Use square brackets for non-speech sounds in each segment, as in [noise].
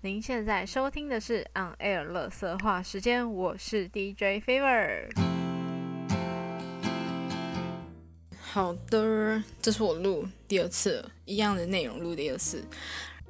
您现在收听的是 On Air 乐色话时间，我是 DJ Fever。好的，这是我录第二次，一样的内容录第二次。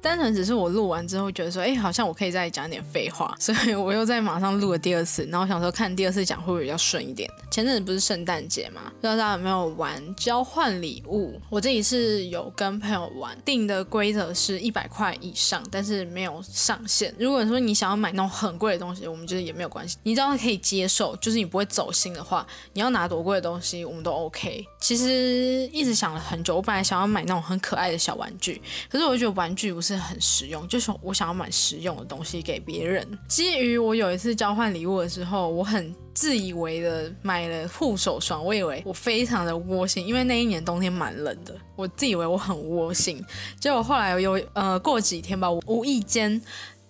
单纯只是我录完之后觉得说，哎，好像我可以再讲点废话，所以我又在马上录了第二次。然后想说看第二次讲会不会比较顺一点。前阵子不是圣诞节嘛，不知道大家有没有玩交换礼物？我这一次有跟朋友玩，定的规则是一百块以上，但是没有上限。如果说你想要买那种很贵的东西，我们觉得也没有关系，你只要可以接受，就是你不会走心的话，你要拿多贵的东西我们都 OK。其实一直想了很久，我本来想要买那种很可爱的小玩具，可是我觉得玩具不是。是很实用，就是我想要买实用的东西给别人。基于我有一次交换礼物的时候，我很自以为的买了护手霜，我以为我非常的窝心，因为那一年冬天蛮冷的，我自以为我很窝心。结果后来有呃过几天吧，我无意间。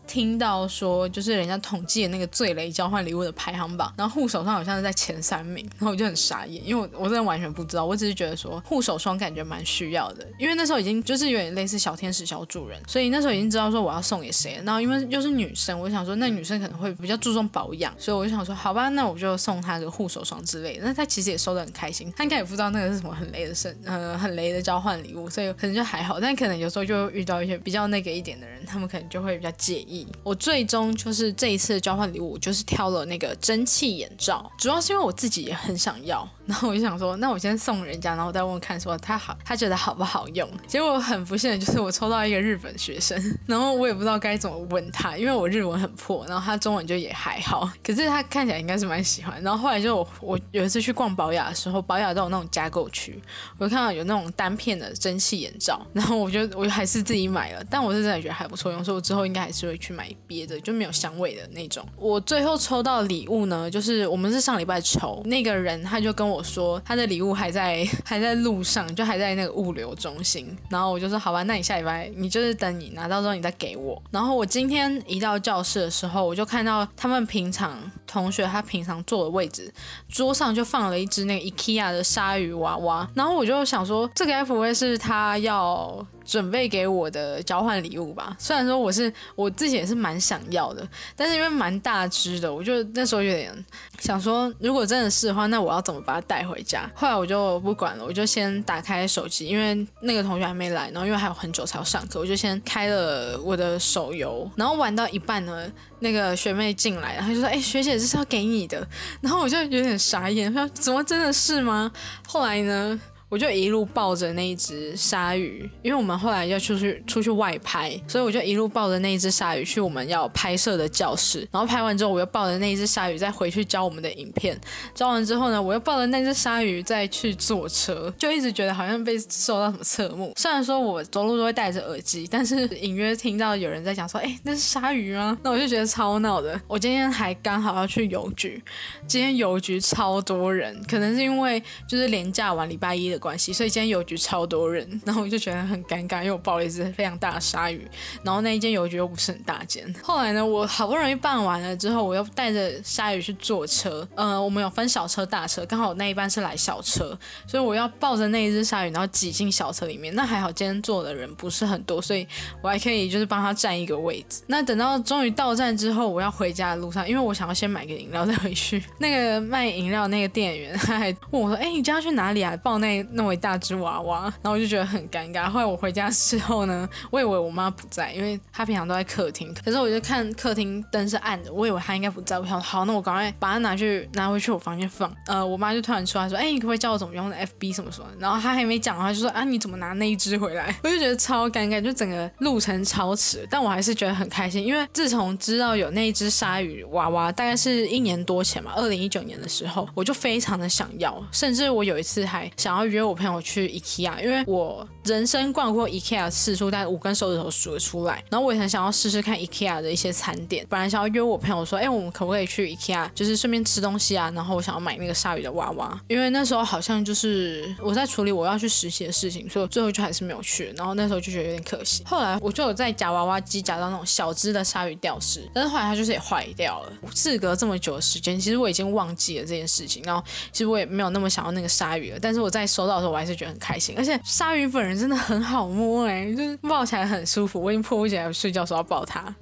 听到说，就是人家统计的那个最雷交换礼物的排行榜，然后护手霜好像是在前三名，然后我就很傻眼，因为我我真的完全不知道，我只是觉得说护手霜感觉蛮需要的，因为那时候已经就是有点类似小天使小主人，所以那时候已经知道说我要送给谁，然后因为又是女生，我想说那女生可能会比较注重保养，所以我就想说好吧，那我就送她个护手霜之类的，那她其实也收的很开心，她应该也不知道那个是什么很雷的圣呃很雷的交换礼物，所以可能就还好，但可能有时候就遇到一些比较那个一点的人，他们可能就会比较介意，我最终。就是这一次交换礼物，就是挑了那个蒸汽眼罩，主要是因为我自己也很想要，然后我就想说，那我先送人家，然后再问看说他好，他觉得好不好用。结果很不幸的就是我抽到一个日本学生，然后我也不知道该怎么问他，因为我日文很破，然后他中文就也还好，可是他看起来应该是蛮喜欢。然后后来就我我有一次去逛保雅的时候，保雅都有那种加购区，我就看到有那种单片的蒸汽眼罩，然后我就我就还是自己买了，但我是真的觉得还不错用，所以我之后应该还是会去买别的。就没有香味的那种。我最后抽到礼物呢，就是我们是上礼拜抽，那个人他就跟我说，他的礼物还在 [laughs] 还在路上，就还在那个物流中心。然后我就说，好吧，那你下礼拜你就是等你拿到之后你再给我。然后我今天一到教室的时候，我就看到他们平常同学他平常坐的位置，桌上就放了一只那个 IKEA 的鲨鱼娃娃。然后我就想说，这个 F 不会是他要。准备给我的交换礼物吧。虽然说我是我自己也是蛮想要的，但是因为蛮大只的，我就那时候有点想说，如果真的是的话，那我要怎么把它带回家？后来我就不管了，我就先打开手机，因为那个同学还没来，然后因为还有很久才要上课，我就先开了我的手游，然后玩到一半呢，那个学妹进来，然后就说：“哎，学姐这是要给你的。”然后我就有点傻眼，说：“怎么真的是吗？”后来呢？我就一路抱着那一只鲨鱼，因为我们后来要出去出去外拍，所以我就一路抱着那一只鲨鱼去我们要拍摄的教室。然后拍完之后，我又抱着那一只鲨鱼再回去教我们的影片。教完之后呢，我又抱着那只鲨鱼再去坐车，就一直觉得好像被受到什么侧目。虽然说我走路都会戴着耳机，但是 [laughs] 隐约听到有人在讲说：“哎，那是鲨鱼吗？”那我就觉得超闹的。我今天还刚好要去邮局，今天邮局超多人，可能是因为就是连假完礼拜一的。关系，所以今天邮局超多人，然后我就觉得很尴尬，因为我抱了一只非常大的鲨鱼，然后那一间邮局又不是很大间。后来呢，我好不容易办完了之后，我又带着鲨鱼去坐车。呃，我们有分小车、大车，刚好那一班是来小车，所以我要抱着那一只鲨鱼，然后挤进小车里面。那还好，今天坐的人不是很多，所以我还可以就是帮他占一个位置。那等到终于到站之后，我要回家的路上，因为我想要先买个饮料再回去。那个卖饮料那个店员他还问我说：“哎，你家去哪里啊？抱那？”那么一大只娃娃，然后我就觉得很尴尬。后来我回家之后呢，我以为我妈不在，因为她平常都在客厅。可是我就看客厅灯是暗的，我以为她应该不在。我想好，那我赶快把它拿去拿回去我房间放。呃，我妈就突然出来说：“哎，你可不可以教我怎么用 FB 什么什么？”然后她还没讲话，就说：“啊，你怎么拿那一只回来？” [laughs] 我就觉得超尴尬，就整个路程超迟。但我还是觉得很开心，因为自从知道有那一只鲨鱼娃娃，大概是一年多前嘛，二零一九年的时候，我就非常的想要，甚至我有一次还想要约约我朋友。去 IKEA，因为我人生逛过 IKEA 次数，但五根手指头数得出来。然后我也很想要试试看 IKEA 的一些餐点，本来想要约我朋友说，哎，我们可不可以去 IKEA，就是顺便吃东西啊？然后我想要买那个鲨鱼的娃娃，因为那时候好像就是我在处理我要去实习的事情，所以我最后就还是没有去。然后那时候就觉得有点可惜。后来我就有在夹娃娃机夹到那种小只的鲨鱼吊饰，但是后来它就是也坏掉了。事隔这么久的时间，其实我已经忘记了这件事情。然后其实我也没有那么想要那个鲨鱼了。但是我在收到时候，我还是觉得很开心。而且鲨鱼本人真的很好摸，哎，就是抱起来很舒服。我已经迫不及待睡觉时候要抱它。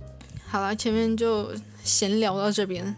好了，前面就闲聊到这边。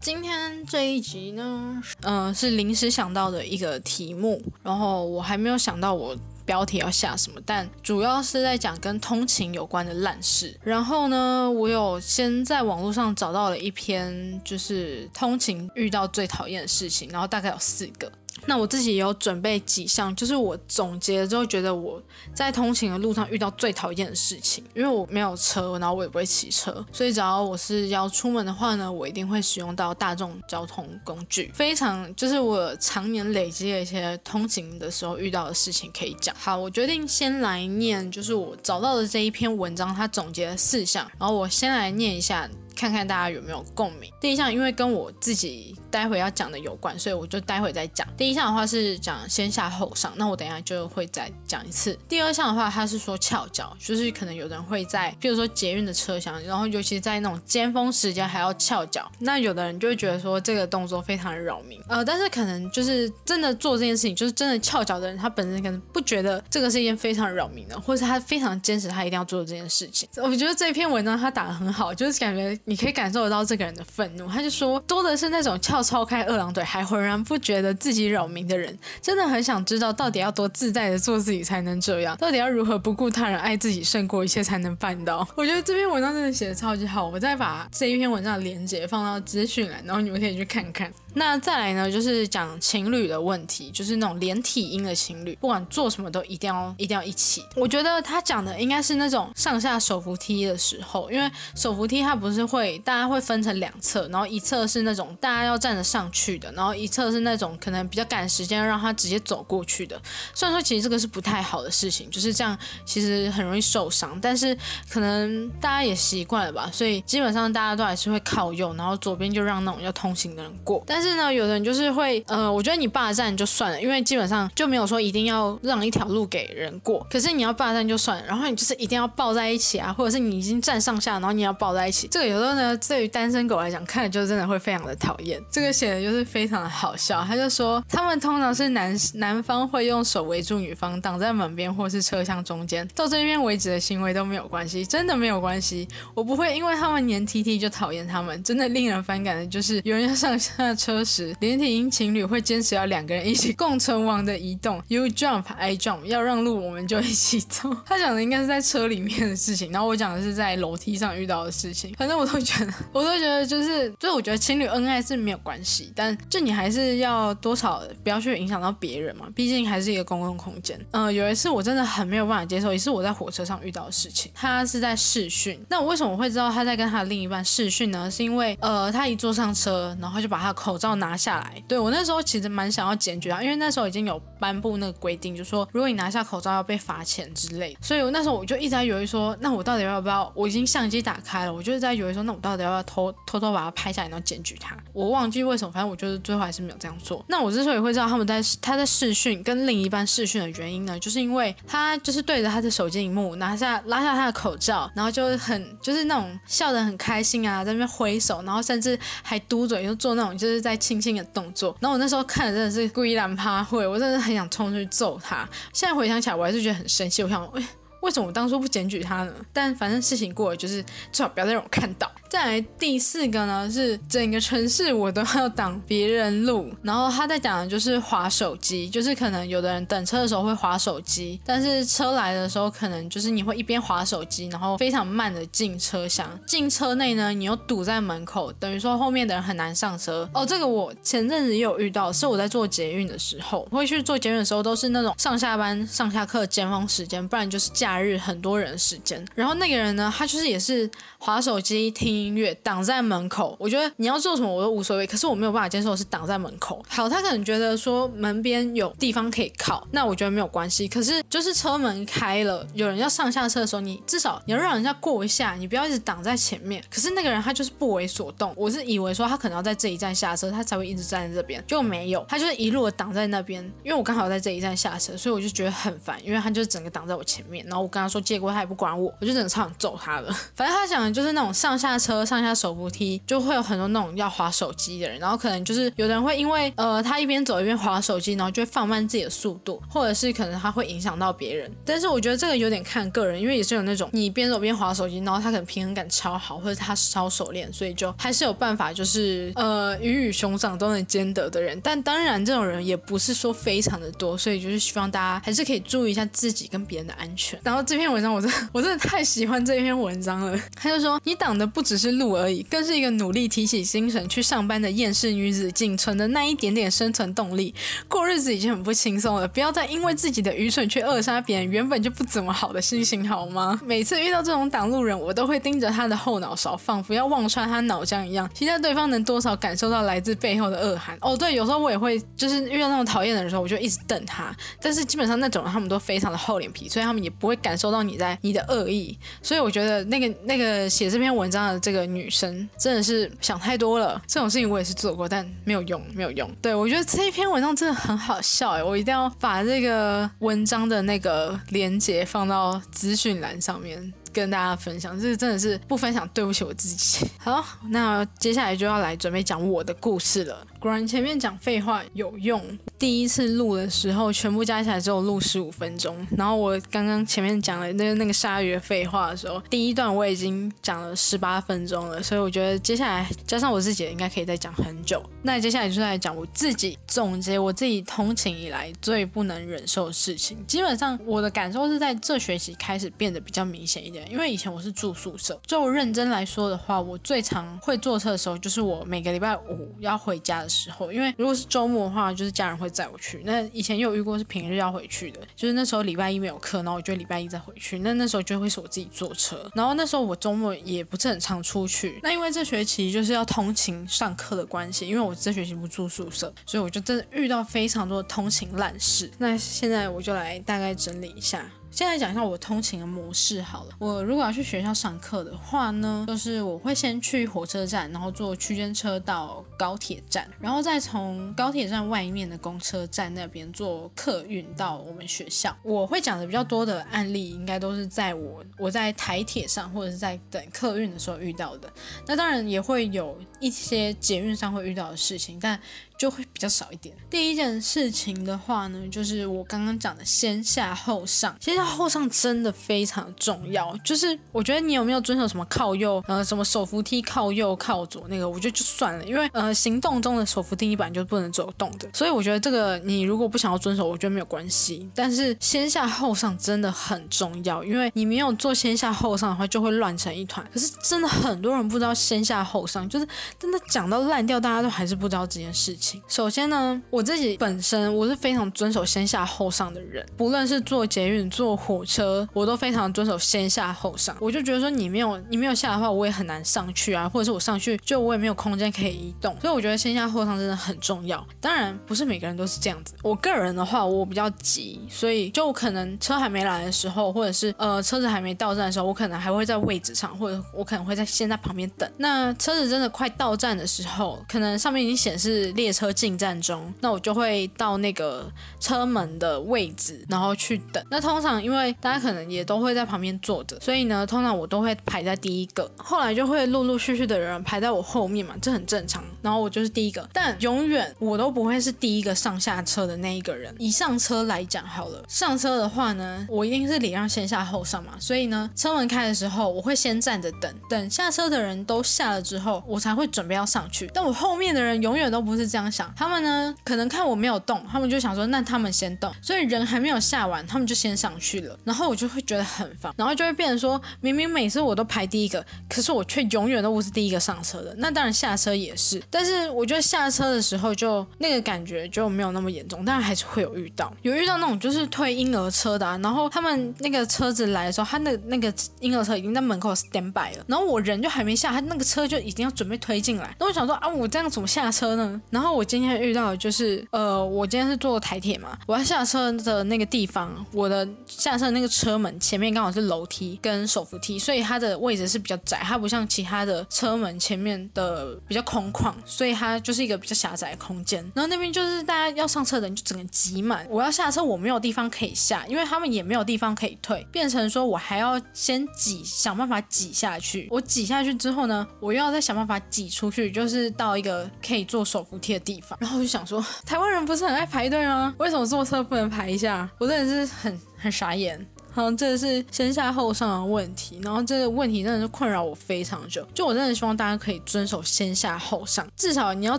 今天这一集呢，嗯，是临时想到的一个题目，然后我还没有想到我。标题要下什么？但主要是在讲跟通勤有关的烂事。然后呢，我有先在网络上找到了一篇，就是通勤遇到最讨厌的事情，然后大概有四个。那我自己也有准备几项，就是我总结了之后，觉得我在通勤的路上遇到最讨厌的事情，因为我没有车，然后我也不会骑车，所以只要我是要出门的话呢，我一定会使用到大众交通工具。非常就是我常年累积的一些通勤的时候遇到的事情可以讲。好，我决定先来念，就是我找到的这一篇文章，它总结了四项，然后我先来念一下。看看大家有没有共鸣。第一项，因为跟我自己待会要讲的有关，所以我就待会再讲。第一项的话是讲先下后上，那我等一下就会再讲一次。第二项的话，他是说翘脚，就是可能有人会在，比如说捷运的车厢，然后尤其在那种尖峰时间还要翘脚，那有的人就会觉得说这个动作非常的扰民。呃，但是可能就是真的做这件事情，就是真的翘脚的人，他本身可能不觉得这个是一件非常扰民的，或是他非常坚持他一定要做这件事情。我觉得这篇文章他打的很好，就是感觉。你可以感受得到这个人的愤怒，他就说多的是那种翘超开二郎腿还浑然不觉得自己扰民的人，真的很想知道到底要多自在的做自己才能这样，到底要如何不顾他人爱自己胜过一切才能办到？我觉得这篇文章真的写的超级好，我再把这一篇文章的连接放到资讯栏，然后你们可以去看看。那再来呢，就是讲情侣的问题，就是那种连体婴的情侣，不管做什么都一定要一定要一起。我觉得他讲的应该是那种上下手扶梯的时候，因为手扶梯它不是会大家会分成两侧，然后一侧是那种大家要站着上去的，然后一侧是那种可能比较赶时间让他直接走过去的。虽然说其实这个是不太好的事情，就是这样其实很容易受伤，但是可能大家也习惯了吧，所以基本上大家都还是会靠右，然后左边就让那种要通行的人过，但是。呢，有的人就是会，呃，我觉得你霸占就算了，因为基本上就没有说一定要让一条路给人过。可是你要霸占就算了，然后你就是一定要抱在一起啊，或者是你已经站上下，然后你要抱在一起。这个有时候呢，对于单身狗来讲，看了就真的会非常的讨厌。这个写的就是非常的好笑，他就说他们通常是男男方会用手围住女方，挡在门边或是车厢中间，到这边为止的行为都没有关系，真的没有关系。我不会因为他们黏 T T 就讨厌他们，真的令人反感的就是有人要上下车。时，连体婴情侣会坚持要两个人一起共存亡的移动。You jump, I jump，要让路我们就一起走。他讲的应该是在车里面的事情，然后我讲的是在楼梯上遇到的事情。反正我会觉得，[laughs] 我都觉得就是，就是我觉得情侣恩爱是没有关系，但就你还是要多少不要去影响到别人嘛，毕竟还是一个公共空间。嗯，有一次我真的很没有办法接受，也是我在火车上遇到的事情。他是在试训，那我为什么会知道他在跟他另一半试训呢？是因为呃，他一坐上车，然后就把他的口罩。拿下来，对我那时候其实蛮想要检举他，因为那时候已经有颁布那个规定，就说如果你拿下口罩要被罚钱之类。所以我那时候我就一直在犹豫说，那我到底要不要？我已经相机打开了，我就是在犹豫说，那我到底要不要偷偷偷把它拍下来，然后检举他？我忘记为什么，反正我就是最后还是没有这样做。那我之所以会知道他们在他在试训跟另一半试训的原因呢，就是因为他就是对着他的手机荧幕拿下拉下他的口罩，然后就很就是那种笑得很开心啊，在那边挥手，然后甚至还嘟嘴，就做那种就是在。亲亲的动作，然后我那时候看的真的是故意让他会，我真的很想冲出去揍他。现在回想起来，我还是觉得很生气。我想，哎，为什么我当初不检举他呢？但反正事情过了，就是最好不要再让我看到。再来第四个呢，是整个城市我都要挡别人路。然后他在讲的就是划手机，就是可能有的人等车的时候会划手机，但是车来的时候可能就是你会一边划手机，然后非常慢的进车厢。进车内呢，你又堵在门口，等于说后面的人很难上车。哦，这个我前阵子也有遇到，是我在做捷运的时候，会去做捷运的时候都是那种上下班、上下课尖峰时间，不然就是假日很多人时间。然后那个人呢，他就是也是划手机听。音乐挡在门口，我觉得你要做什么我都无所谓，可是我没有办法接受是挡在门口。好，他可能觉得说门边有地方可以靠，那我觉得没有关系。可是就是车门开了，有人要上下车的时候，你至少你要让人家过一下，你不要一直挡在前面。可是那个人他就是不为所动，我是以为说他可能要在这一站下车，他才会一直站在这边，就没有，他就是一路的挡在那边。因为我刚好在这一站下车，所以我就觉得很烦，因为他就是整个挡在我前面，然后我跟他说借过，他也不管我，我就真的超想揍他了。反正他讲的就是那种上下车、上下手扶梯，就会有很多那种要滑手机的人，然后可能就是有的人会因为呃他一边走一边滑手机，然后就会放慢自己的速度，或者是可能他会影响到别人。但是我觉得这个有点看个人，因为也是有那种你边走边滑手机，然后他可能平衡感超好，或者他超熟练，所以就还是有办法，就是呃鱼与熊掌都能兼得的人。但当然这种人也不是说非常的多，所以就是希望大家还是可以注意一下自己跟别人的安全。然后这篇文章我真的我真的太喜欢这篇文章了，他就说你挡的不只是之路而已，更是一个努力提起精神去上班的厌世女子仅存的那一点点生存动力。过日子已经很不轻松了，不要再因为自己的愚蠢去扼杀别人原本就不怎么好的心情好吗？每次遇到这种挡路人，我都会盯着他的后脑勺，仿佛要望穿他脑浆一样，期待对方能多少感受到来自背后的恶寒。哦，对，有时候我也会就是遇到那种讨厌的人的时候，我就一直瞪他，但是基本上那种人他们都非常的厚脸皮，所以他们也不会感受到你在你的恶意。所以我觉得那个那个写这篇文章的这个女生真的是想太多了。这种事情我也是做过，但没有用，没有用。对我觉得这一篇文章真的很好笑哎，我一定要把这个文章的那个链接放到资讯栏上面。跟大家分享，这真的是不分享，对不起我自己。好，那接下来就要来准备讲我的故事了。果然前面讲废话有用，第一次录的时候，全部加起来只有录十五分钟。然后我刚刚前面讲了那那个鲨鱼的废话的时候，第一段我已经讲了十八分钟了，所以我觉得接下来加上我自己，应该可以再讲很久。那接下来就是来讲我自己总结我自己通勤以来最不能忍受的事情。基本上我的感受是在这学期开始变得比较明显一点。因为以前我是住宿舍，就认真来说的话，我最常会坐车的时候，就是我每个礼拜五要回家的。时候因为如果是周末的话，就是家人会载我去。那以前有遇过是平日要回去的，就是那时候礼拜一没有课，然后我就礼拜一再回去。那那时候就会是我自己坐车，然后那时候我周末也不是很常出去。那因为这学期就是要通勤上课的关系，因为我这学期不住宿舍，所以我就真的遇到非常多的通勤烂事。那现在我就来大概整理一下。先来讲一下我通勤的模式好了。我如果要去学校上课的话呢，就是我会先去火车站，然后坐区间车到高铁站，然后再从高铁站外面的公车站那边坐客运到我们学校。我会讲的比较多的案例，应该都是在我我在台铁上或者是在等客运的时候遇到的。那当然也会有一些捷运上会遇到的事情，但。就会比较少一点。第一件事情的话呢，就是我刚刚讲的先下后上，先下后上真的非常重要。就是我觉得你有没有遵守什么靠右，呃，什么手扶梯靠右靠左那个，我觉得就算了，因为呃，行动中的手扶梯一般就不能走动的，所以我觉得这个你如果不想要遵守，我觉得没有关系。但是先下后上真的很重要，因为你没有做先下后上的话，就会乱成一团。可是真的很多人不知道先下后上，就是真的讲到烂掉，大家都还是不知道这件事情。首先呢，我自己本身我是非常遵守先下后上的人，不论是坐捷运、坐火车，我都非常遵守先下后上。我就觉得说你没有你没有下的话，我也很难上去啊，或者是我上去就我也没有空间可以移动。所以我觉得先下后上真的很重要。当然不是每个人都是这样子，我个人的话我比较急，所以就可能车还没来的时候，或者是呃车子还没到站的时候，我可能还会在位置上，或者我可能会在先在旁边等。那车子真的快到站的时候，可能上面已经显示列。车进站中，那我就会到那个车门的位置，然后去等。那通常因为大家可能也都会在旁边坐着，所以呢，通常我都会排在第一个。后来就会陆陆续续的人排在我后面嘛，这很正常。然后我就是第一个，但永远我都不会是第一个上下车的那一个人。以上车来讲好了，上车的话呢，我一定是礼让先下后上嘛，所以呢，车门开的时候，我会先站着等，等下车的人都下了之后，我才会准备要上去。但我后面的人永远都不是这样。想他们呢，可能看我没有动，他们就想说，那他们先动，所以人还没有下完，他们就先上去了，然后我就会觉得很烦，然后就会变成说，明明每次我都排第一个，可是我却永远都不是第一个上车的。那当然下车也是，但是我觉得下车的时候就那个感觉就没有那么严重，但还是会有遇到，有遇到那种就是推婴儿车的，啊然后他们那个车子来的时候，他那那个婴儿车已经在门口 stand by 了，然后我人就还没下，他那个车就已经要准备推进来，那我想说啊，我这样怎么下车呢？然后。我今天遇到的就是，呃，我今天是坐台铁嘛，我要下车的那个地方，我的下车的那个车门前面刚好是楼梯跟手扶梯，所以它的位置是比较窄，它不像其他的车门前面的比较空旷，所以它就是一个比较狭窄的空间。然后那边就是大家要上车的人就整个挤满，我要下车我没有地方可以下，因为他们也没有地方可以退，变成说我还要先挤，想办法挤下去。我挤下去之后呢，我又要再想办法挤出去，就是到一个可以坐手扶梯的地方。然后我就想说，台湾人不是很爱排队吗？为什么坐车不能排一下？我真的是很很傻眼。好，这是先下后上的问题，然后这个问题真的是困扰我非常久。就我真的希望大家可以遵守先下后上，至少你要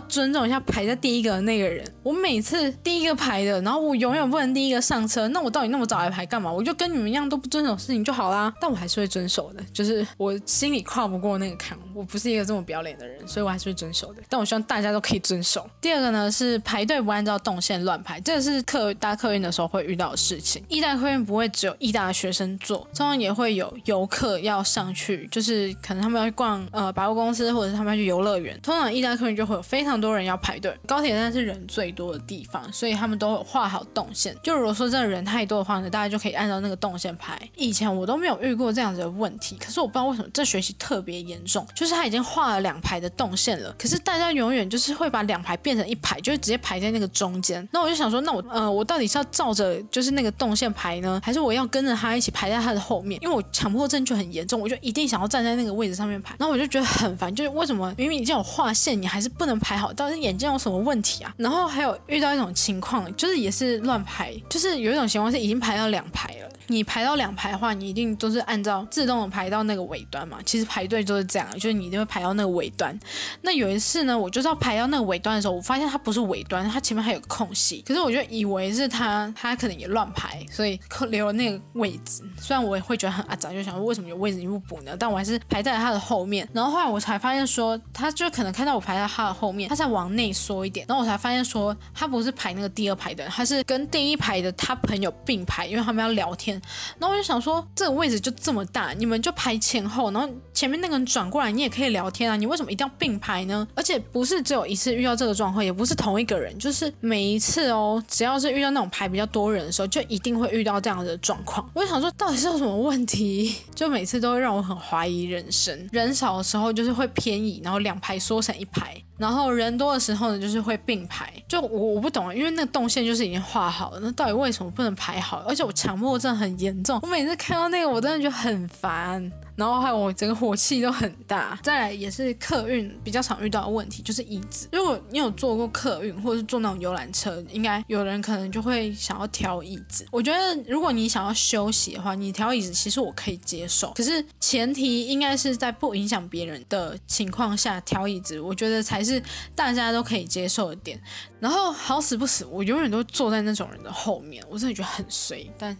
尊重一下排在第一个的那个人。我每次第一个排的，然后我永远不能第一个上车，那我到底那么早来排干嘛？我就跟你们一样都不遵守事情就好啦。但我还是会遵守的，就是我心里跨不过那个坎。我不是一个这么不要脸的人，所以我还是会遵守的。但我希望大家都可以遵守。第二个呢是排队不按照动线乱排，这个是客搭客运的时候会遇到的事情。一大客运不会只有一大学生坐。通常也会有游客要上去，就是可能他们要去逛呃百货公司，或者是他们要去游乐园。通常意大利客人就会有非常多人要排队。高铁站是人最多的地方，所以他们都有画好动线。就如果说真的人太多的话呢，大家就可以按照那个动线排。以前我都没有遇过这样子的问题，可是我不知道为什么这学期特别严重，就是他已经画了两排的动线了，可是大家永远就是会把两排变成一排，就是直接排在那个中间。那我就想说，那我呃我到底是要照着就是那个动线排呢，还是我要跟着他一起排在他的？后面，因为我强迫症就很严重，我就一定想要站在那个位置上面排，然后我就觉得很烦，就是为什么明明已经有划线，你还是不能排好？到底眼睛有什么问题啊？然后还有遇到一种情况，就是也是乱排，就是有一种情况是已经排到两排了。你排到两排的话，你一定都是按照自动的排到那个尾端嘛。其实排队就是这样，就是你一定会排到那个尾端。那有一次呢，我就是要排到那个尾端的时候，我发现它不是尾端，它前面还有个空隙。可是我就以为是他，他可能也乱排，所以留了那个位置。虽然我也会觉得很阿杂，就想说为什么有位置你不补呢？但我还是排在他的后面。然后后来我才发现说，他就可能看到我排在他的后面，他才往内缩一点。然后我才发现说，他不是排那个第二排的，他是跟第一排的他朋友并排，因为他们要聊天。然后我就想说，这个位置就这么大，你们就排前后，然后前面那个人转过来，你也可以聊天啊，你为什么一定要并排呢？而且不是只有一次遇到这个状况，也不是同一个人，就是每一次哦，只要是遇到那种排比较多人的时候，就一定会遇到这样的状况。我就想说，到底是有什么问题？[laughs] 就每次都会让我很怀疑人生。人少的时候就是会偏移，然后两排缩成一排。然后人多的时候呢，就是会并排。就我我不懂，因为那个动线就是已经画好了，那到底为什么不能排好？而且我强迫症很严重，我每次看到那个，我真的觉得很烦。然后还有我整个火气都很大。再来也是客运比较常遇到的问题，就是椅子。如果你有坐过客运或者是坐那种游览车，应该有人可能就会想要调椅子。我觉得如果你想要休息的话，你调椅子其实我可以接受。可是前提应该是在不影响别人的情况下调椅子，我觉得才是大家都可以接受的点。然后好死不死，我永远都坐在那种人的后面，我真的觉得很衰，但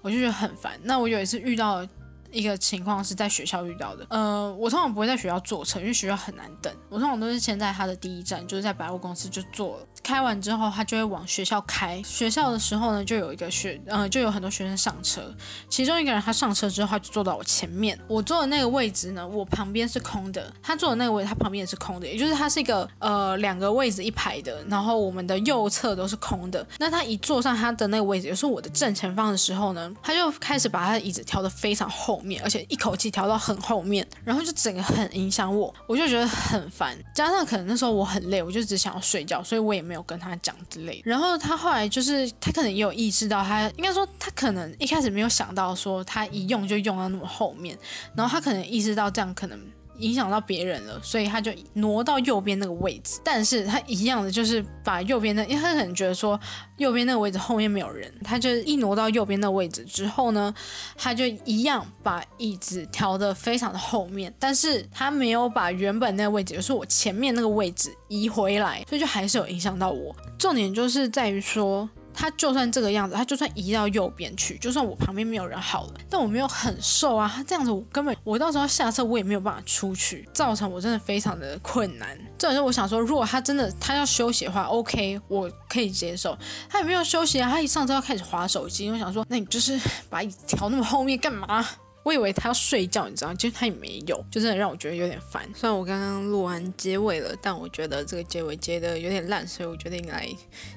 我就觉得很烦。那我有一次遇到。一个情况是在学校遇到的，呃，我通常不会在学校坐车，因为学校很难等。我通常都是先在他的第一站，就是在百货公司就坐了。开完之后，他就会往学校开。学校的时候呢，就有一个学，呃，就有很多学生上车。其中一个人他上车之后，他就坐到我前面。我坐的那个位置呢，我旁边是空的。他坐的那个位置，他旁边也是空的，也就是他是一个呃两个位置一排的。然后我们的右侧都是空的。那他一坐上他的那个位置，也是我的正前方的时候呢，他就开始把他的椅子调得非常后。面，而且一口气调到很后面，然后就整个很影响我，我就觉得很烦。加上可能那时候我很累，我就只想要睡觉，所以我也没有跟他讲之类。然后他后来就是他可能也有意识到，他应该说他可能一开始没有想到说他一用就用到那么后面，然后他可能意识到这样可能。影响到别人了，所以他就挪到右边那个位置。但是他一样的就是把右边的，因为他可能觉得说右边那个位置后面没有人，他就一挪到右边那个位置之后呢，他就一样把椅子调的非常的后面，但是他没有把原本那个位置，就是我前面那个位置移回来，所以就还是有影响到我。重点就是在于说。他就算这个样子，他就算移到右边去，就算我旁边没有人好了，但我没有很瘦啊。他这样子，我根本我到时候下车我也没有办法出去，造成我真的非常的困难。这也是我想说，如果他真的他要休息的话，OK，我可以接受。他也没有休息啊，他一上车要开始划手机，我想说，那你就是把椅子调那么后面干嘛？我以为他要睡觉，你知道，其实他也没有，就真的让我觉得有点烦。虽然我刚刚录完结尾了，但我觉得这个结尾接的有点烂，所以我决定来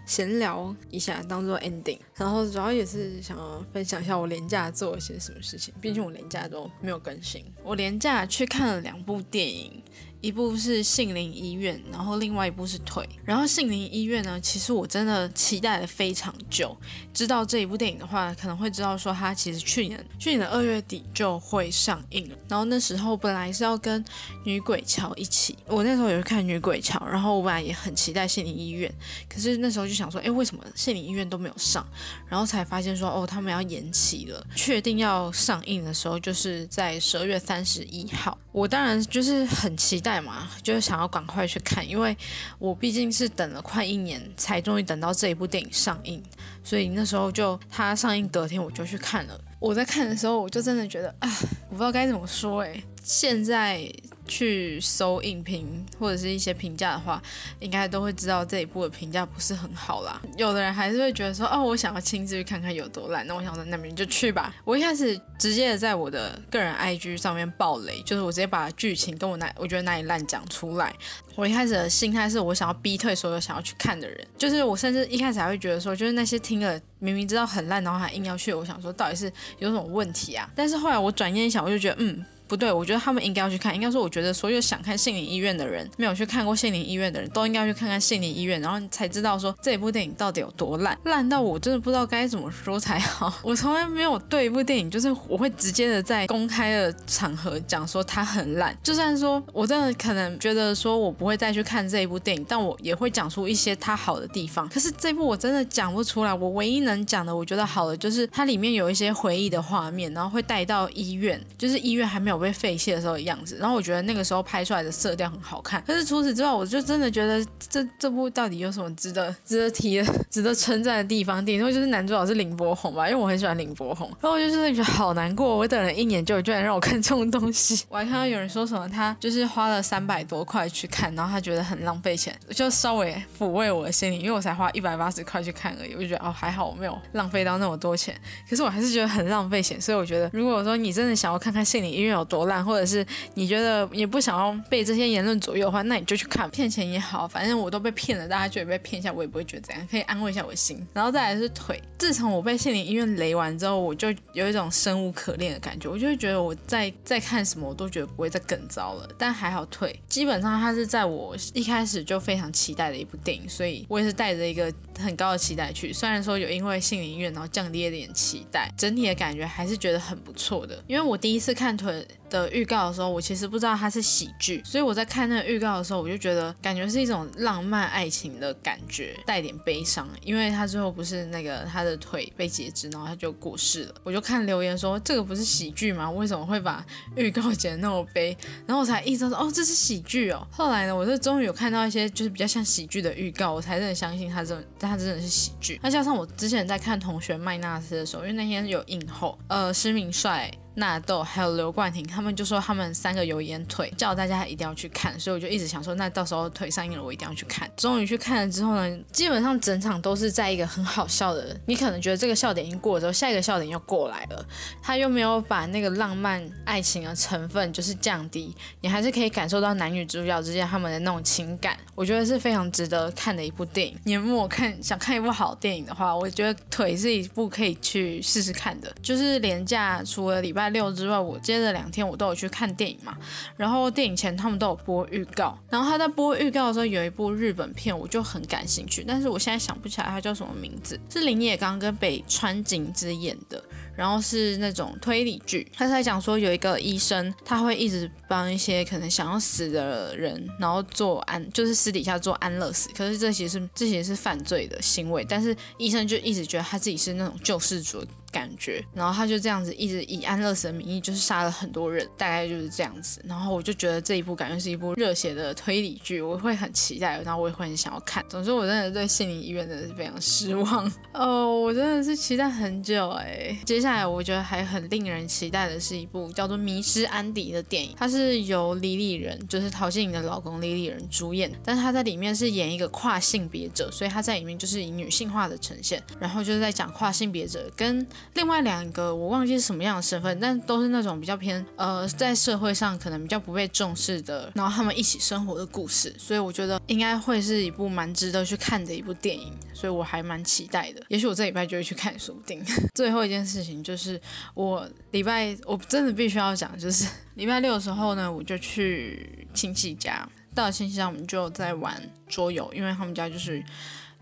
闲聊一下，当做 ending。然后主要也是想分享一下我廉价做了些什么事情，毕竟我廉价都没有更新。我廉价去看了两部电影。一部是杏林医院，然后另外一部是腿。然后杏林医院呢，其实我真的期待了非常久。知道这一部电影的话，可能会知道说它其实去年去年的二月底就会上映了。然后那时候本来是要跟女鬼桥一起，我那时候有去看女鬼桥，然后我本来也很期待杏林医院，可是那时候就想说，哎，为什么杏林医院都没有上？然后才发现说，哦，他们要延期了。确定要上映的时候，就是在十二月三十一号。我当然就是很期待。嘛，就是想要赶快去看，因为我毕竟是等了快一年才终于等到这一部电影上映，所以那时候就它上映隔天我就去看了。我在看的时候，我就真的觉得啊，我不知道该怎么说哎，现在。去搜影评或者是一些评价的话，应该都会知道这一部的评价不是很好啦。有的人还是会觉得说，哦，我想要亲自去看看有多烂。那我想说，那边就去吧。[laughs] 我一开始直接在我的个人 IG 上面爆雷，就是我直接把剧情跟我那我觉得哪里烂讲出来。我一开始的心态是我想要逼退所有想要去看的人，就是我甚至一开始还会觉得说，就是那些听了明明知道很烂，然后还硬要去，我想说到底是有什么问题啊？但是后来我转念一想，我就觉得，嗯。不对，我觉得他们应该要去看。应该说，我觉得所有想看《杏林医院》的人，没有去看过《杏林医院》的人都应该去看看《杏林医院》，然后才知道说这部电影到底有多烂，烂到我真的不知道该怎么说才好。我从来没有对一部电影，就是我会直接的在公开的场合讲说它很烂。就算说我真的可能觉得说我不会再去看这一部电影，但我也会讲出一些它好的地方。可是这部我真的讲不出来。我唯一能讲的，我觉得好的就是它里面有一些回忆的画面，然后会带到医院，就是医院还没有被废弃的时候。的样子，然后我觉得那个时候拍出来的色调很好看。可是除此之外，我就真的觉得这这部到底有什么值得值得提、值得称赞的地方？顶多就是男主角是林柏宏吧，因为我很喜欢林柏宏。然后我就真的觉得好难过，我等了一年，就居然让我看这种东西。[laughs] 我还看到有人说什么，他就是花了三百多块去看，然后他觉得很浪费钱，就稍微抚慰我的心灵，因为我才花一百八十块去看而已。我就觉得哦，还好我没有浪费到那么多钱。可是我还是觉得很浪费钱，所以我觉得，如果说你真的想要看看心理医院有多烂，或者是你觉得也不想要被这些言论左右的话，那你就去看骗钱也好，反正我都被骗了，大家觉得被骗一下，我也不会觉得怎样，可以安慰一下我的心。然后再来是腿，自从我被心理医院雷完之后，我就有一种生无可恋的感觉，我就会觉得我在在看什么，我都觉得不会再更糟了。但还好腿，基本上它是在我一开始就非常期待的一部电影，所以我也是带着一个很高的期待去。虽然说有因为心理医院然后降低了点期待，整体的感觉还是觉得很不错的。因为我第一次看腿。的预告的时候，我其实不知道它是喜剧，所以我在看那个预告的时候，我就觉得感觉是一种浪漫爱情的感觉，带点悲伤，因为他最后不是那个他的腿被截肢，然后他就过世了。我就看留言说这个不是喜剧吗？为什么会把预告剪那么悲？然后我才意识到哦，这是喜剧哦。后来呢，我就终于有看到一些就是比较像喜剧的预告，我才真的相信他真，他真的是喜剧。那加上我之前在看同学麦纳斯的时候，因为那天有映后，呃，施明帅。纳豆还有刘冠廷，他们就说他们三个有演腿，叫大家一定要去看，所以我就一直想说，那到时候腿上映了，我一定要去看。终于去看了之后呢，基本上整场都是在一个很好笑的，你可能觉得这个笑点已经过了之后，下一个笑点又过来了，他又没有把那个浪漫爱情的成分就是降低，你还是可以感受到男女主角之间他们的那种情感，我觉得是非常值得看的一部电影。你如果看想看一部好电影的话，我觉得腿是一部可以去试试看的，就是廉价除了礼拜。六之外，我接着两天我都有去看电影嘛，然后电影前他们都有播预告，然后他在播预告的时候有一部日本片，我就很感兴趣，但是我现在想不起来它叫什么名字，是林野刚跟北川景子演的，然后是那种推理剧，他在讲说有一个医生，他会一直帮一些可能想要死的人，然后做安，就是私底下做安乐死，可是这其实是这其实是犯罪的行为，但是医生就一直觉得他自己是那种救世主。感觉，然后他就这样子一直以安乐死的名义，就是杀了很多人，大概就是这样子。然后我就觉得这一部感觉是一部热血的推理剧，我会很期待，然后我也会很想要看。总之，我真的对心理医院真的是非常失望哦，我真的是期待很久哎。接下来我觉得还很令人期待的是一部叫做《迷失安迪》的电影，它是由李李仁，就是陶晶莹的老公李李仁主演，但是他在里面是演一个跨性别者，所以他在里面就是以女性化的呈现，然后就是在讲跨性别者跟另外两个我忘记是什么样的身份，但都是那种比较偏呃在社会上可能比较不被重视的，然后他们一起生活的故事，所以我觉得应该会是一部蛮值得去看的一部电影，所以我还蛮期待的。也许我这礼拜就会去看，说不定。[laughs] 最后一件事情就是我礼拜我真的必须要讲，就是礼拜六的时候呢，我就去亲戚家，到了亲戚家我们就在玩桌游，因为他们家就是。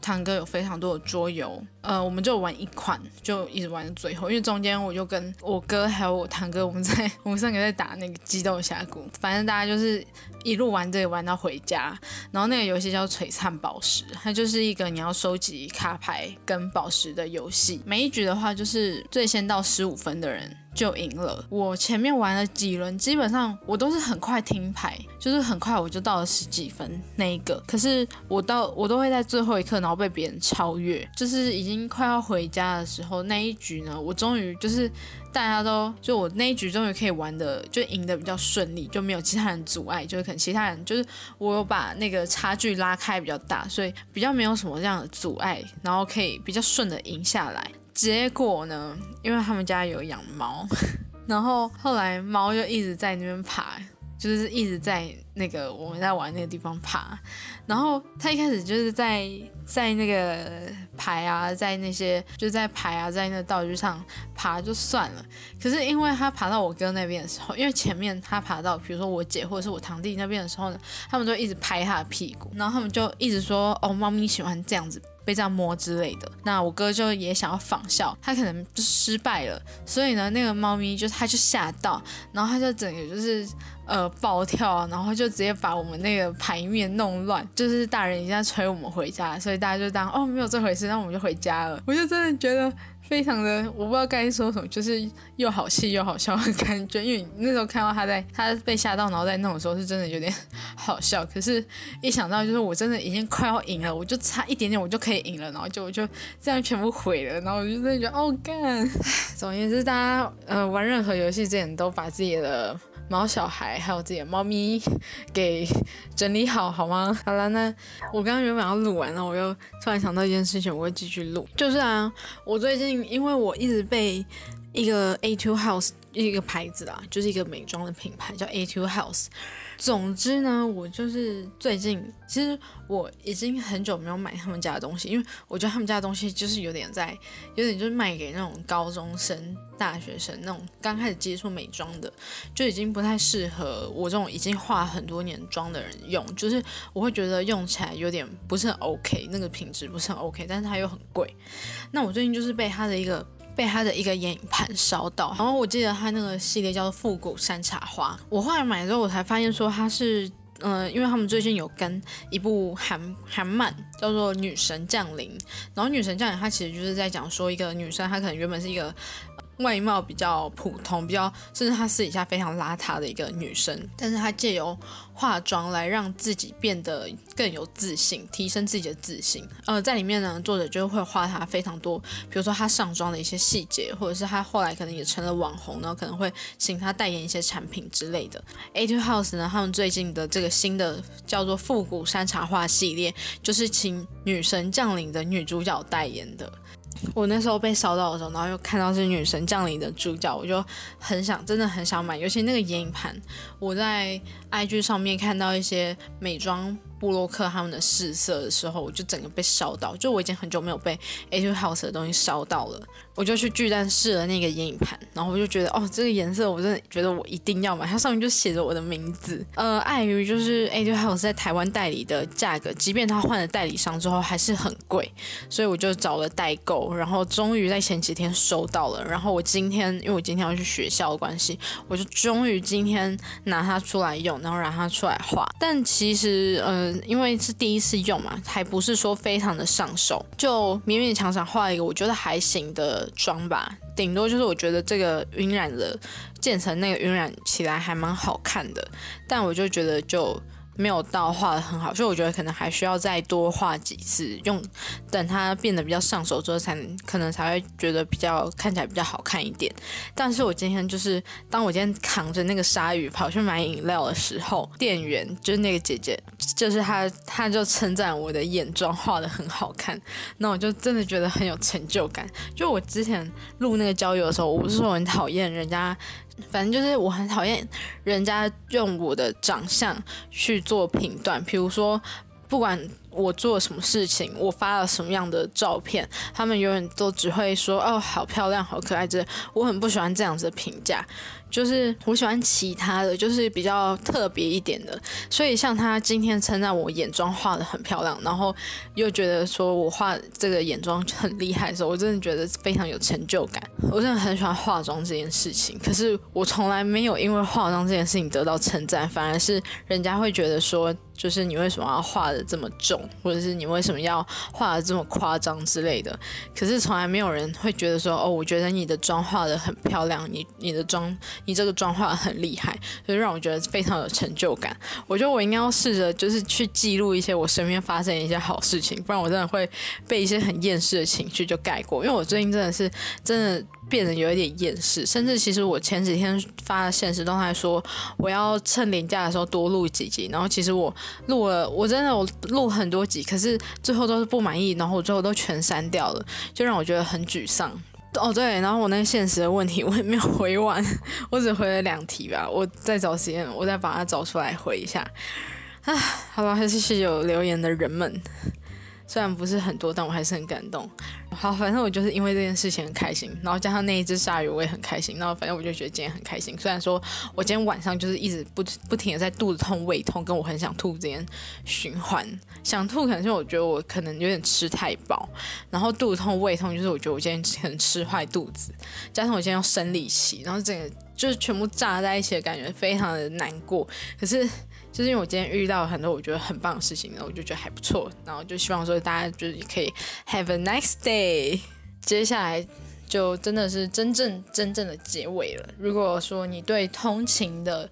堂哥有非常多的桌游，呃，我们就玩一款，就一直玩到最后。因为中间我就跟我哥还有我堂哥，我们在 [laughs] 我们三个在打那个激斗峡谷，反正大家就是一路玩这个玩到回家。然后那个游戏叫璀璨宝石，它就是一个你要收集卡牌跟宝石的游戏。每一局的话，就是最先到十五分的人。就赢了。我前面玩了几轮，基本上我都是很快听牌，就是很快我就到了十几分那一个。可是我到我都会在最后一刻，然后被别人超越。就是已经快要回家的时候，那一局呢，我终于就是大家都就我那一局终于可以玩的就赢得比较顺利，就没有其他人阻碍。就是可能其他人就是我有把那个差距拉开比较大，所以比较没有什么这样的阻碍，然后可以比较顺的赢下来。结果呢？因为他们家有养猫，[laughs] 然后后来猫就一直在那边爬，就是一直在那个我们在玩那个地方爬。然后他一开始就是在在那个牌啊，在那些就在牌啊，在那个道具上爬就算了。可是因为他爬到我哥那边的时候，因为前面他爬到比如说我姐或者是我堂弟那边的时候呢，他们就一直拍他的屁股，然后他们就一直说：“哦，猫咪喜欢这样子。”被这样摸之类的，那我哥就也想要仿效，他可能就失败了，所以呢，那个猫咪就他就吓到，然后他就整个就是呃暴跳，然后就直接把我们那个牌面弄乱，就是大人已经在催我们回家，所以大家就当哦没有这回事，那我们就回家了。我就真的觉得。非常的，我不知道该说什么，就是又好气又好笑的感觉。因为那时候看到他在他被吓到，然后在弄的时候，是真的有点好笑。可是，一想到就是我真的已经快要赢了，我就差一点点，我就可以赢了，然后就就这样全部毁了，然后我就真的觉得哦干。总而言之，大家呃玩任何游戏之前都把自己的。猫小孩还有自己的猫咪 [laughs] 给整理好好吗？好了，那我刚刚原本要录完了，我又突然想到一件事情，我会继续录。就是啊，我最近因为我一直被一个 A Two House 一个牌子啊，就是一个美妆的品牌叫 A Two House。总之呢，我就是最近，其实我已经很久没有买他们家的东西，因为我觉得他们家的东西就是有点在，有点就是卖给那种高中生、大学生那种刚开始接触美妆的，就已经不太适合我这种已经化很多年妆的人用，就是我会觉得用起来有点不是很 OK，那个品质不是很 OK，但是它又很贵。那我最近就是被它的一个。被他的一个眼影盘烧到，然后我记得他那个系列叫做复古山茶花，我后来买之后我才发现说他是，嗯，因为他们最近有跟一部韩韩漫叫做《女神降临》，然后《女神降临》它其实就是在讲说一个女生，她可能原本是一个。外貌比较普通，比较甚至她私底下非常邋遢的一个女生，但是她借由化妆来让自己变得更有自信，提升自己的自信。呃，在里面呢，作者就会画她非常多，比如说她上妆的一些细节，或者是她后来可能也成了网红呢，可能会请她代言一些产品之类的。A Two House 呢，他们最近的这个新的叫做复古山茶画系列，就是请女神降临的女主角代言的。我那时候被烧到的时候，然后又看到是女神降临的主角，我就很想，真的很想买。尤其那个眼影盘，我在 IG 上面看到一些美妆。布洛克他们的试色的时候，我就整个被烧到，就我已经很久没有被 a t House 的东西烧到了，我就去巨蛋试了那个眼影盘，然后我就觉得哦，这个颜色我真的觉得我一定要买，它上面就写着我的名字。呃，碍于就是 a t House 在台湾代理的价格，即便他换了代理商之后还是很贵，所以我就找了代购，然后终于在前几天收到了。然后我今天因为我今天要去学校的关系，我就终于今天拿它出来用，然后让它出来画。但其实呃，因为是第一次用嘛，还不是说非常的上手，就勉勉强强画一个我觉得还行的妆吧，顶多就是我觉得这个晕染的渐层那个晕染起来还蛮好看的，但我就觉得就。没有到画的很好，所以我觉得可能还需要再多画几次，用等它变得比较上手之后，才能可能才会觉得比较看起来比较好看一点。但是我今天就是当我今天扛着那个鲨鱼跑去买饮料的时候，店员就是那个姐姐，就是他他就称赞我的眼妆画的很好看，那我就真的觉得很有成就感。就我之前录那个交友的时候，我不是说很讨厌人家，反正就是我很讨厌人家用我的长相去做评断，比如说不管。我做什么事情，我发了什么样的照片，他们永远都只会说哦，好漂亮，好可爱。这我很不喜欢这样子的评价，就是我喜欢其他的，就是比较特别一点的。所以像他今天称赞我眼妆画的很漂亮，然后又觉得说我画这个眼妆很厉害的时候，我真的觉得非常有成就感。我真的很喜欢化妆这件事情，可是我从来没有因为化妆这件事情得到称赞，反而是人家会觉得说，就是你为什么要画的这么重？或者是你为什么要画的这么夸张之类的？可是从来没有人会觉得说，哦，我觉得你的妆画的很漂亮，你你的妆，你这个妆画很厉害，所以让我觉得非常有成就感。我觉得我应该要试着就是去记录一些我身边发生的一些好事情，不然我真的会被一些很厌世的情绪就盖过。因为我最近真的是真的。变得有一点厌世，甚至其实我前几天发的现实动态说我要趁年假的时候多录几集，然后其实我录了，我真的我录很多集，可是最后都是不满意，然后我最后都全删掉了，就让我觉得很沮丧。哦对，然后我那个现实的问题我也没有回完，我只回了两题吧，我再找时间我再把它找出来回一下。唉，好吧，还是谢谢有留言的人们。虽然不是很多，但我还是很感动。好，反正我就是因为这件事情很开心，然后加上那一只鲨鱼，我也很开心。然后反正我就觉得今天很开心。虽然说我今天晚上就是一直不不停的在肚子痛、胃痛，跟我很想吐之间循环。想吐可能是我觉得我可能有点吃太饱，然后肚子痛、胃痛就是我觉得我今天可能吃坏肚子，加上我今天要生理期，然后整个就是全部炸在一起的感觉，非常的难过。可是。就是因为我今天遇到很多我觉得很棒的事情，然后我就觉得还不错，然后就希望说大家就是可以 have a nice day。接下来就真的是真正真正的结尾了。如果说你对通勤的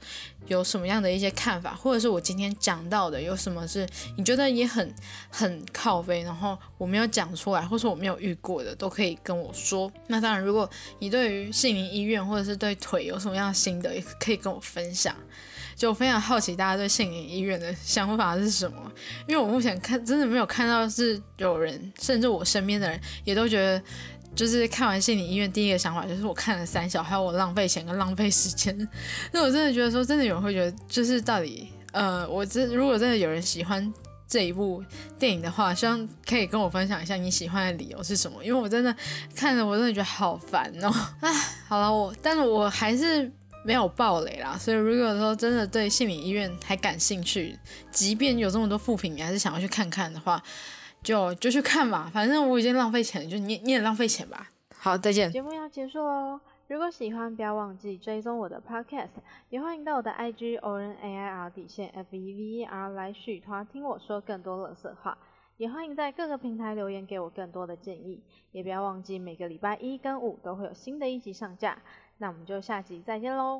有什么样的一些看法，或者是我今天讲到的有什么是你觉得也很很靠背，然后我没有讲出来，或者我没有遇过的，都可以跟我说。那当然，如果你对于杏林医院或者是对腿有什么样的心得，也可以跟我分享。就非常好奇大家对杏林医院的想法是什么，因为我目前看真的没有看到是有人，甚至我身边的人也都觉得，就是看完心理医院第一个想法就是我看了三小，还有我浪费钱跟浪费时间。那我真的觉得说，真的有人会觉得，就是到底，呃，我真如果真的有人喜欢这一部电影的话，希望可以跟我分享一下你喜欢的理由是什么，因为我真的看着我真的觉得好烦哦。唉，[laughs] 好了，我但是我还是。没有暴雷啦，所以如果说真的对心理医院还感兴趣，即便有这么多副品，你还是想要去看看的话，就就去看吧。反正我已经浪费钱，就你你也浪费钱吧。好，再见。节目要结束喽，如果喜欢，不要忘记追踪我的 Podcast，也欢迎到我的 IG O N A I R 底线 F E V E R 来续团听我说更多乐色话，也欢迎在各个平台留言给我更多的建议，也不要忘记每个礼拜一跟五都会有新的一集上架。那我们就下集再见喽。